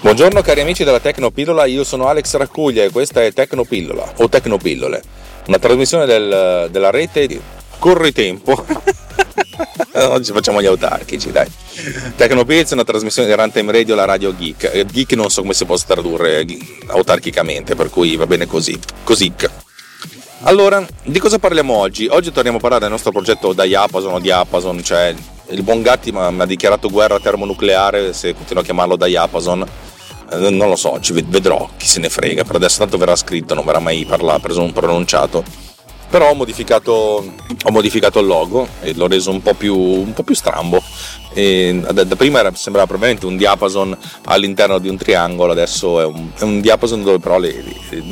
Buongiorno cari amici della Tecnopillola, io sono Alex Raccuglia e questa è Tecnopillola o Tecnopillole, una trasmissione del, della rete di Corri Tempo. Oggi facciamo gli autarchici, dai. Tecnopills è una trasmissione di Runtime Radio, la radio geek. Eh, geek non so come si possa tradurre autarchicamente, per cui va bene così. Così. Allora, di cosa parliamo oggi? Oggi torniamo a parlare del nostro progetto Diapason o Diapason, cioè il buon Gatti mi ha dichiarato guerra termonucleare se continuo a chiamarlo Diapason. Eh, non lo so, ci vedrò, chi se ne frega, per adesso tanto verrà scritto, non verrà mai parlato, preso un pronunciato però ho modificato, ho modificato, il logo e l'ho reso un po' più, un po più strambo. E da, da, prima era, sembrava probabilmente un diapason all'interno di un triangolo, adesso è un, è un diapason dove però le, le,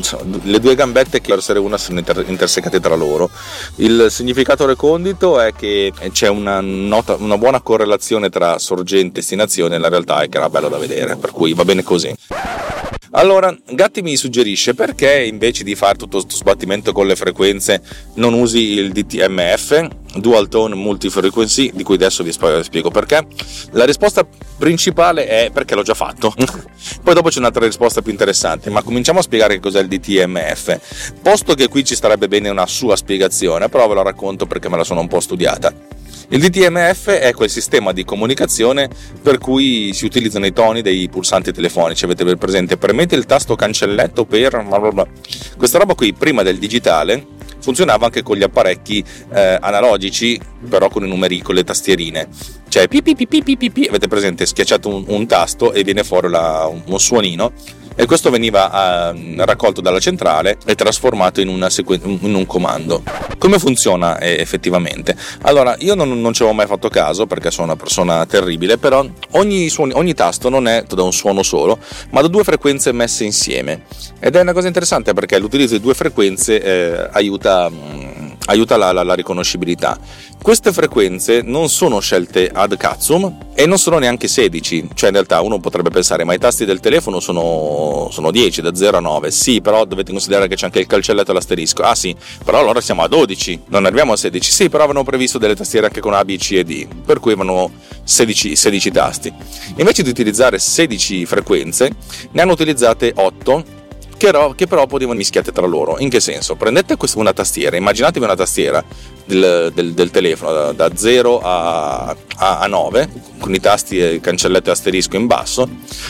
le, due gambette che essere una sono inter, intersecate tra loro. Il significato recondito è che c'è una, nota, una buona correlazione tra sorgente e destinazione, la realtà è che era bello da vedere, per cui va bene così. Allora, Gatti mi suggerisce perché invece di fare tutto questo sbattimento con le frequenze non usi il DTMF, Dual Tone Multifrequency, di cui adesso vi spiego perché. La risposta principale è perché l'ho già fatto. Poi dopo c'è un'altra risposta più interessante, ma cominciamo a spiegare che cos'è il DTMF. Posto che qui ci starebbe bene una sua spiegazione, però ve la racconto perché me la sono un po' studiata. Il DTMF è quel sistema di comunicazione per cui si utilizzano i toni dei pulsanti telefonici. Avete per presente? Premete il tasto cancelletto per. Questa roba qui, prima del digitale, funzionava anche con gli apparecchi eh, analogici, però con i numeri, con le tastierine. Cioè, pi, pi, pi, avete presente? Schiacciate un, un tasto e viene fuori la, un suonino e questo veniva eh, raccolto dalla centrale e trasformato in, sequ- in, un comando. Come funziona eh, effettivamente? Allora, io non, non, ci avevo mai fatto caso perché sono una persona terribile, però ogni, suono, ogni tasto non è da un suono solo, ma da due frequenze messe insieme. Ed è una cosa interessante perché l'utilizzo di due frequenze eh, aiuta... Mh, mm, aiuta la, la, la, riconoscibilità. Queste frequenze non sono scelte ad cazzum e non sono neanche 16, cioè in realtà uno potrebbe pensare ma i tasti del telefono sono, sono 10, da 0 a 9, sì però dovete considerare che c'è anche il calcelletto e l'asterisco, ah sì, però allora siamo a 12, non arriviamo a 16, sì però avevano previsto delle tastiere anche con A, B, C e D, per cui avevano 16, 16 tasti. Invece di utilizzare 16 frequenze ne hanno utilizzate 8 che, ro- che però potevano mischiate tra loro. In che senso? Prendete questa, una tastiera, immaginatevi una tastiera del, del, del telefono da, da 0 a, a, a, 9 con i tasti cancelletto e asterisco in basso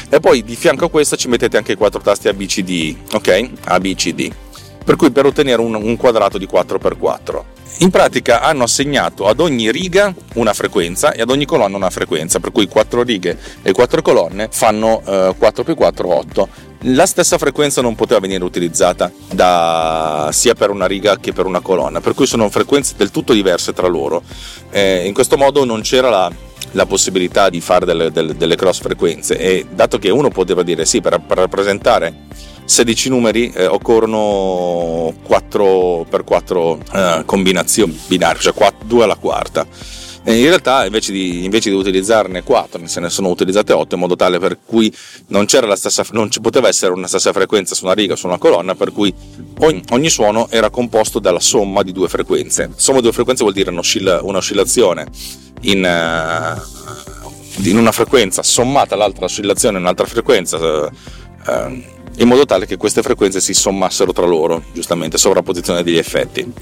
e poi di fianco a questa ci mettete anche i quattro tasti ABCD, ok? ABCD. Per cui per ottenere un, un quadrato di 4x4 in pratica hanno assegnato ad ogni riga una frequenza e ad ogni colonna una frequenza, per cui 4 righe e 4 colonne fanno eh, 4 più 4 8 la stessa frequenza non poteva venire utilizzata da, sia per una riga che per una colonna, per cui sono frequenze del tutto diverse tra loro. Eh, in questo modo non c'era la, la possibilità di fare delle, delle, delle, cross frequenze e dato che uno poteva dire sì, per, per rappresentare 16 numeri eh, occorrono 4x4 eh, combinazioni binarie, cioè 4, 2 alla quarta. In realtà invece di, invece di, utilizzarne 4 se ne sono utilizzate 8 in modo tale per cui non, stessa, non ci poteva essere una stessa frequenza su una riga o su una colonna per cui ogni, ogni, suono era composto dalla somma di due frequenze. Somma di due frequenze vuol dire un'oscillazione in, uh, in una frequenza sommata all'altra oscillazione in un'altra frequenza uh, in modo tale che queste frequenze si sommassero tra loro, giustamente, sovrapposizione degli effetti.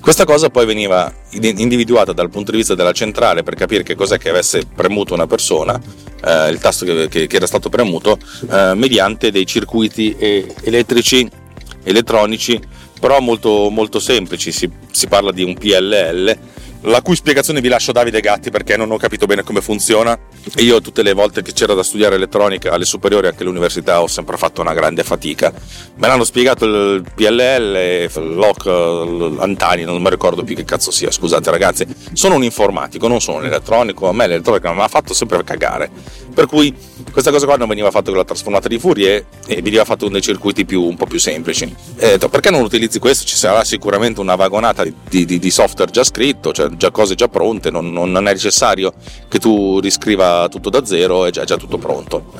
Questa cosa poi veniva individuata dal punto di vista della centrale per capire che cos'è che avesse premuto una persona, eh, il tasto che, che, che, era stato premuto, eh, mediante dei circuiti elettrici, elettronici, però molto, molto semplici. Si, si parla di un PLL la cui spiegazione vi lascio Davide Gatti perché non ho capito bene come funziona. Io tutte le volte che c'era da studiare elettronica alle superiori e anche all'università ho sempre fatto una grande fatica. Me l'hanno spiegato il PLL, l'OC, l'Antani, non mi ricordo più che cazzo sia, scusate ragazzi. Sono un informatico, non sono un elettronico, a me l'elettronica mi ha fatto sempre cagare. Per cui questa cosa qua non veniva fatta con la trasformata di Fourier e veniva fatto con dei circuiti più, un po' più semplici. E detto, perché non utilizzi questo? Ci sarà sicuramente una vagonata di, di, di software già scritto, cioè già cose già pronte, non, non, è necessario che tu riscriva tutto da zero, è già, già tutto pronto.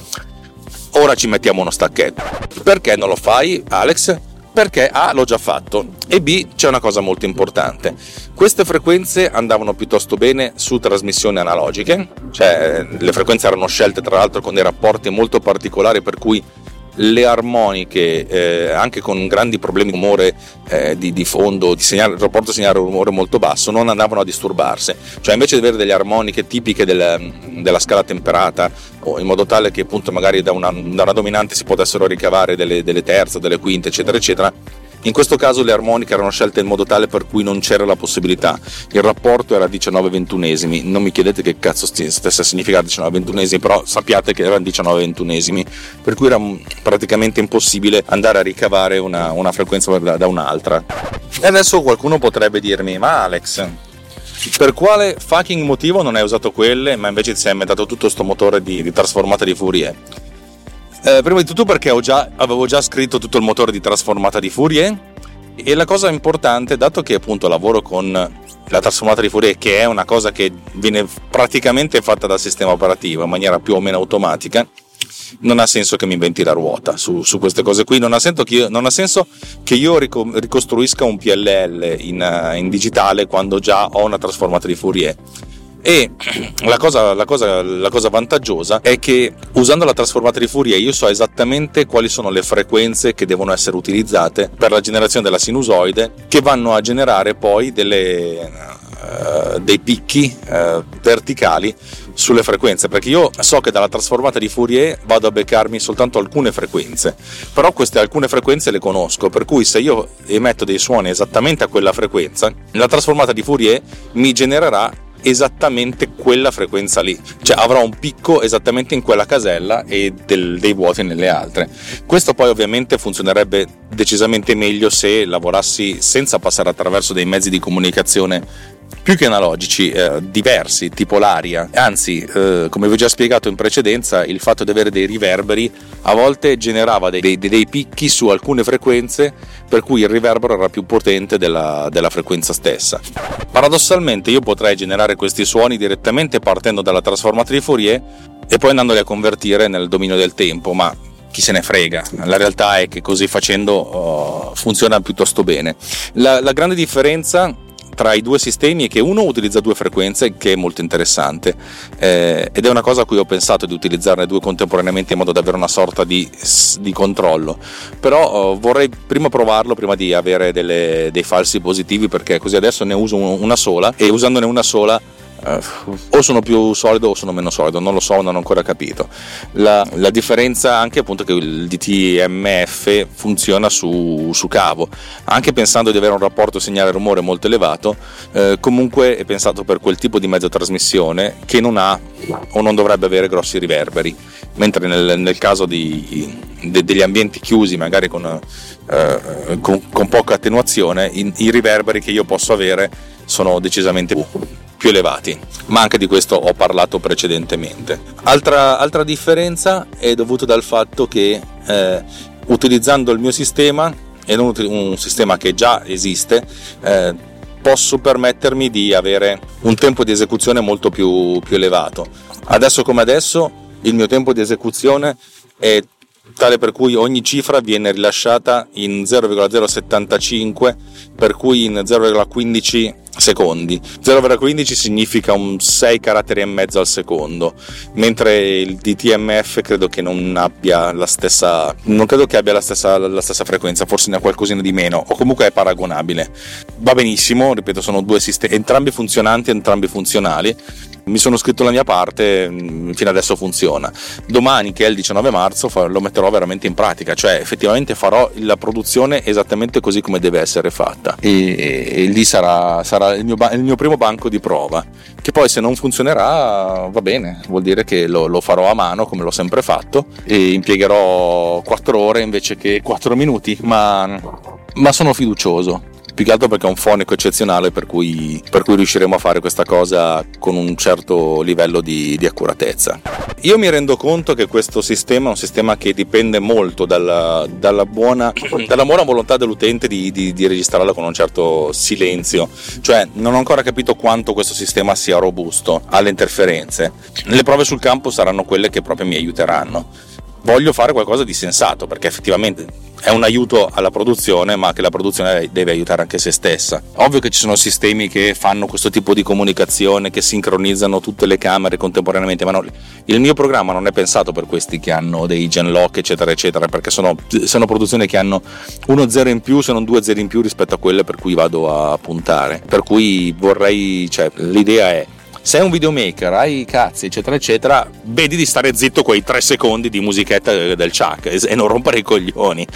Ora ci mettiamo uno stacchetto. Perché non lo fai, Alex? Perché A l'ho già fatto e B c'è una cosa molto importante. Queste frequenze andavano piuttosto bene su trasmissioni analogiche, cioè le frequenze erano scelte tra l'altro con dei rapporti molto particolari per cui le armoniche, eh, anche con grandi problemi di rumore eh, di, di, fondo, di segnale, rapporto segnale-rumore molto basso, non andavano a disturbarsi. Cioè invece di avere delle armoniche tipiche del, della scala temperata, in modo tale che appunto magari da una, da una dominante si potessero ricavare delle, delle terze, delle quinte, eccetera, eccetera, in questo caso le armoniche erano scelte in modo tale per cui non c'era la possibilità. Il rapporto era 19 ventunesimi. Non mi chiedete che cazzo stesse a significare 19 ventunesimi, però sappiate che erano 19 ventunesimi, per cui era praticamente impossibile andare a ricavare una, una frequenza da, da un'altra. E adesso qualcuno potrebbe dirmi, ma Alex, per quale fucking motivo non hai usato quelle, ma invece ti sei inventato tutto questo motore di, di trasformata di Fourier? Eh, prima di tutto perché già, avevo già scritto tutto il motore di trasformata di Fourier e la cosa importante, dato che appunto lavoro con la trasformata di Fourier, che è una cosa che viene praticamente fatta dal sistema operativo in maniera più o meno automatica, non ha senso che mi inventi la ruota su, su queste cose qui, non ha, io, non ha, senso che io ricostruisca un PLL in, in digitale quando già ho una trasformata di Fourier e la cosa, la, cosa, la cosa, vantaggiosa è che usando la trasformata di Fourier io so esattamente quali sono le frequenze che devono essere utilizzate per la generazione della sinusoide che vanno a generare poi delle, uh, dei picchi uh, verticali sulle frequenze. Perché io so che dalla trasformata di Fourier vado a beccarmi soltanto alcune frequenze però queste alcune frequenze le conosco. Per cui se io emetto dei suoni esattamente a quella frequenza la trasformata di Fourier mi genererà esattamente quella frequenza lì, cioè avrò un picco esattamente in quella casella e del, dei vuoti nelle altre. Questo poi ovviamente funzionerebbe decisamente meglio se lavorassi senza passare attraverso dei mezzi di comunicazione più che analogici, eh, diversi, tipo l'aria. Anzi, eh, come vi ho già spiegato in precedenza, il fatto di avere dei riverberi a volte generava dei, dei, dei picchi su alcune frequenze, per cui il riverbero era più potente della, della frequenza stessa. Paradossalmente, io potrei generare questi suoni direttamente partendo dalla trasformata di Fourier e poi andandoli a convertire nel dominio del tempo, ma chi se ne frega. La realtà è che così facendo uh, funziona piuttosto bene. La, la grande differenza tra i due sistemi è che uno utilizza due frequenze, che è molto interessante, eh, ed è una cosa a cui ho pensato di utilizzarne due contemporaneamente in modo da avere una sorta di, di controllo. Però eh, vorrei prima provarlo prima di avere delle, dei falsi positivi, perché così adesso ne uso una sola e usandone una sola o sono più solido o sono meno solido, non lo so, non ho ancora capito. La, la differenza anche appunto che il DTMF funziona su, su, cavo, anche pensando di avere un rapporto segnale-rumore molto elevato, eh, comunque è pensato per quel tipo di mezzo trasmissione che non ha o non dovrebbe avere grossi riverberi, mentre nel, nel caso di, de, degli ambienti chiusi, magari con, eh, con, con poca attenuazione, i, i riverberi che io posso avere sono decisamente più più elevati, ma anche di questo ho parlato precedentemente. Altra, altra differenza è dovuta dal fatto che eh, utilizzando il mio sistema e non un sistema che già esiste, eh, posso permettermi di avere un tempo di esecuzione molto più, più elevato. Adesso come adesso il mio tempo di esecuzione è tale per cui ogni cifra viene rilasciata in 0,075 per cui in 0,15 secondi. 0,15 significa un 6 caratteri e mezzo al secondo mentre il DTMF credo che non abbia la stessa non credo che abbia la stessa, la stessa frequenza forse ne ha qualcosina di meno o comunque è paragonabile. Va benissimo ripeto sono due sistemi entrambi funzionanti entrambi funzionali mi sono scritto la mia parte, mm, fino adesso funziona. Domani, che è il 19 marzo, lo metterò veramente in pratica, cioè effettivamente farò la produzione esattamente così come deve essere fatta. E, e lì sarà, sarà il, mio, il, mio, primo banco di prova. Che poi se non funzionerà va bene, vuol dire che lo, lo farò a mano come l'ho sempre fatto e impiegherò 4 ore invece che 4 minuti, ma, ma sono fiducioso più che altro perché è un fonico eccezionale per cui, per cui riusciremo a fare questa cosa con un certo livello di, di, accuratezza. Io mi rendo conto che questo sistema è un sistema che dipende molto dalla, dalla, buona, dalla buona, volontà dell'utente di, di, di registrarla con un certo silenzio, cioè non ho ancora capito quanto questo sistema sia robusto alle interferenze. Le prove sul campo saranno quelle che proprio mi aiuteranno voglio fare qualcosa di sensato perché effettivamente è un aiuto alla produzione, ma che la produzione deve aiutare anche se stessa. Ovvio che ci sono sistemi che fanno questo tipo di comunicazione, che sincronizzano tutte le camere contemporaneamente, ma no, il mio programma non è pensato per questi che hanno dei gen lock, eccetera, eccetera, perché sono, sono produzioni che hanno uno zero in più, se non due zeri in più rispetto a quelle per cui vado a puntare. Per cui vorrei, cioè, l'idea è sei un videomaker, hai cazzi, eccetera, eccetera, vedi di stare zitto quei tre secondi di musichetta del Chuck e non rompere i coglioni.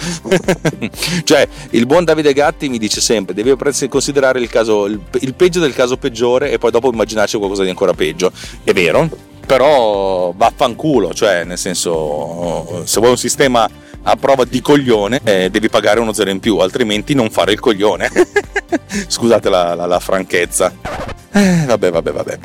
cioè, il buon Davide Gatti mi dice sempre: devi considerare il, caso, il, il peggio del caso peggiore e poi dopo immaginarci qualcosa di ancora peggio. È vero, però vaffanculo, cioè, nel senso, se vuoi un sistema a prova di coglione eh, devi pagare uno zero in più, altrimenti non fare il coglione. Scusate la, la, la franchezza. Eh, vabbè, vabbè, vabbè.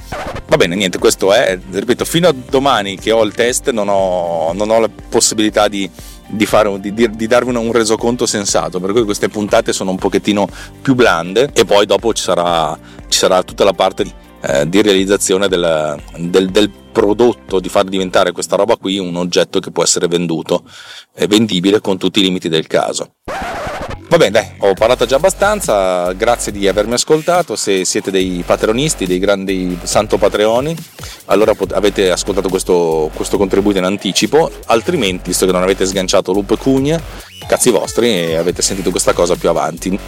Va bene, niente, questo è, ripeto, fino a domani che ho il test non ho, non ho la possibilità di, di, fare, di, di darvi un resoconto sensato, per cui queste puntate sono un pochettino più blande e poi dopo ci sarà, ci sarà tutta la parte di, eh, di realizzazione del, del, del, prodotto, di far diventare questa roba qui un oggetto che può essere venduto, e vendibile con tutti i limiti del caso. Va bene, dai, ho parlato già abbastanza, grazie di avermi ascoltato, se siete dei patronisti, dei grandi santo patreoni, allora avete ascoltato questo, questo contributo in anticipo, altrimenti, visto che non avete sganciato e Cugna, cazzi vostri e avete sentito questa cosa più avanti.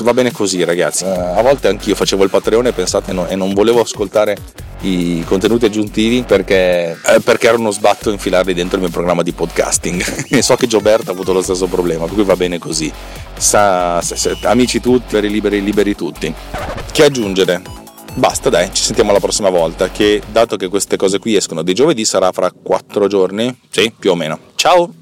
Va bene così ragazzi, a volte anch'io facevo il Patreon pensate, no, e non volevo ascoltare i contenuti aggiuntivi perché, eh, perché era uno sbatto infilarli dentro il mio programma di podcasting. E so che Gioberto ha avuto lo stesso problema per cui va bene così Sa, se, se, amici tutti liberi liberi tutti. Che aggiungere? Basta dai ci sentiamo la prossima volta che dato che queste cose qui escono di giovedì sarà fra quattro giorni? Sì più o meno. Ciao